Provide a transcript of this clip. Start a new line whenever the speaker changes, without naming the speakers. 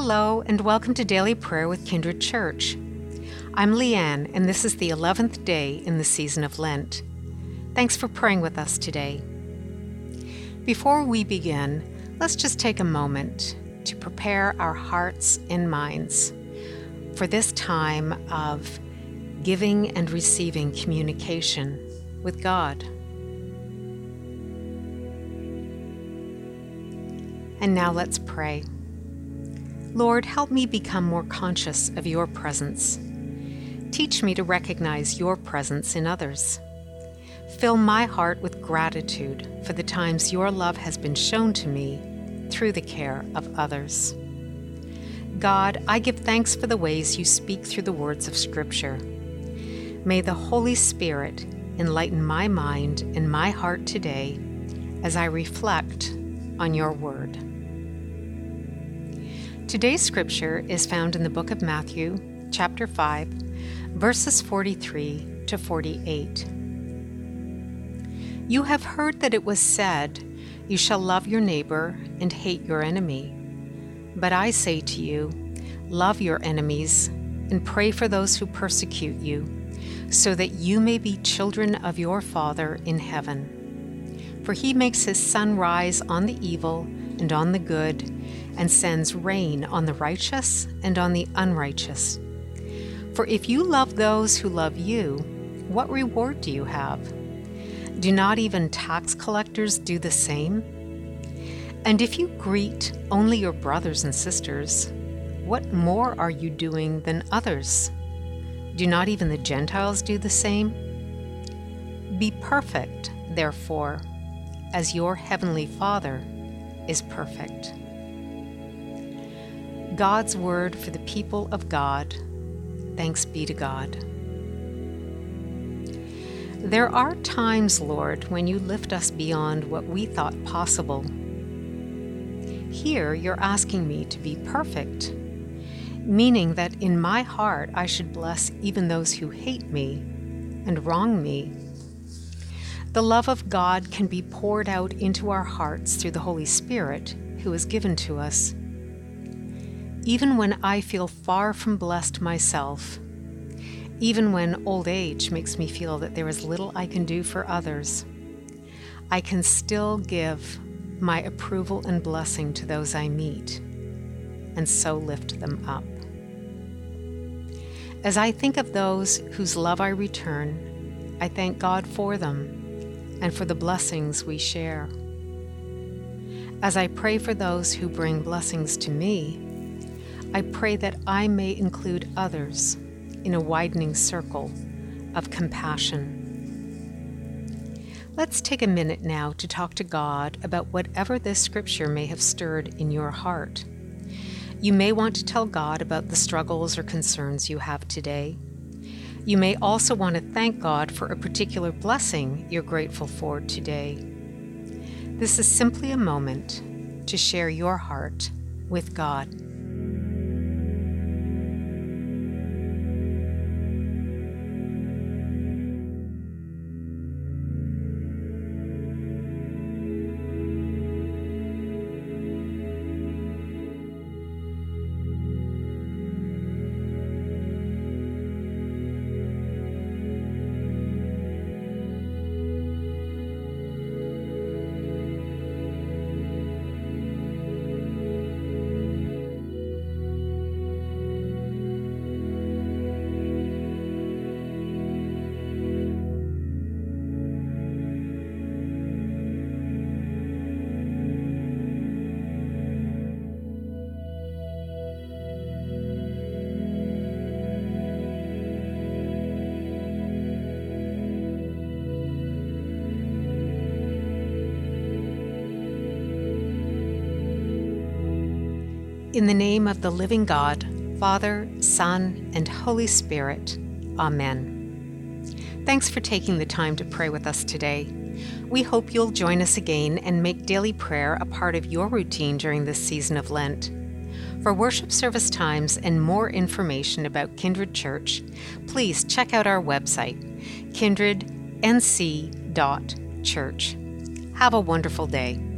Hello, and welcome to Daily Prayer with Kindred Church. I'm Leanne, and this is the 11th day in the season of Lent. Thanks for praying with us today. Before we begin, let's just take a moment to prepare our hearts and minds for this time of giving and receiving communication with God. And now let's pray. Lord, help me become more conscious of your presence. Teach me to recognize your presence in others. Fill my heart with gratitude for the times your love has been shown to me through the care of others. God, I give thanks for the ways you speak through the words of Scripture. May the Holy Spirit enlighten my mind and my heart today as I reflect on your word. Today's scripture is found in the book of Matthew, chapter 5, verses 43 to 48. You have heard that it was said, You shall love your neighbor and hate your enemy. But I say to you, Love your enemies and pray for those who persecute you, so that you may be children of your Father in heaven. For he makes his sun rise on the evil and on the good and sends rain on the righteous and on the unrighteous. For if you love those who love you, what reward do you have? Do not even tax collectors do the same? And if you greet only your brothers and sisters, what more are you doing than others? Do not even the Gentiles do the same? Be perfect, therefore, as your heavenly Father is perfect. God's word for the people of God. Thanks be to God. There are times, Lord, when you lift us beyond what we thought possible. Here, you're asking me to be perfect, meaning that in my heart I should bless even those who hate me and wrong me. The love of God can be poured out into our hearts through the Holy Spirit, who is given to us even when I feel far from blessed myself, even when old age makes me feel that there is little I can do for others, I can still give my approval and blessing to those I meet, and so lift them up. As I think of those whose love I return, I thank God for them and for the blessings we share. As I pray for those who bring blessings to me, I pray that I may include others in a widening circle of compassion. Let's take a minute now to talk to God about whatever this scripture may have stirred in your heart. You may want to tell God about the struggles or concerns you have today. You may also want to thank God for a particular blessing you're grateful for today. This is simply a moment to share your heart with God. In the name of the living God, Father, Son, and Holy Spirit. Amen. Thanks for taking the time to pray with us today. We hope you'll join us again and make daily prayer a part of your routine during this season of Lent. For worship service times and more information about Kindred Church, please check out our website, kindrednc.church. Have a wonderful day.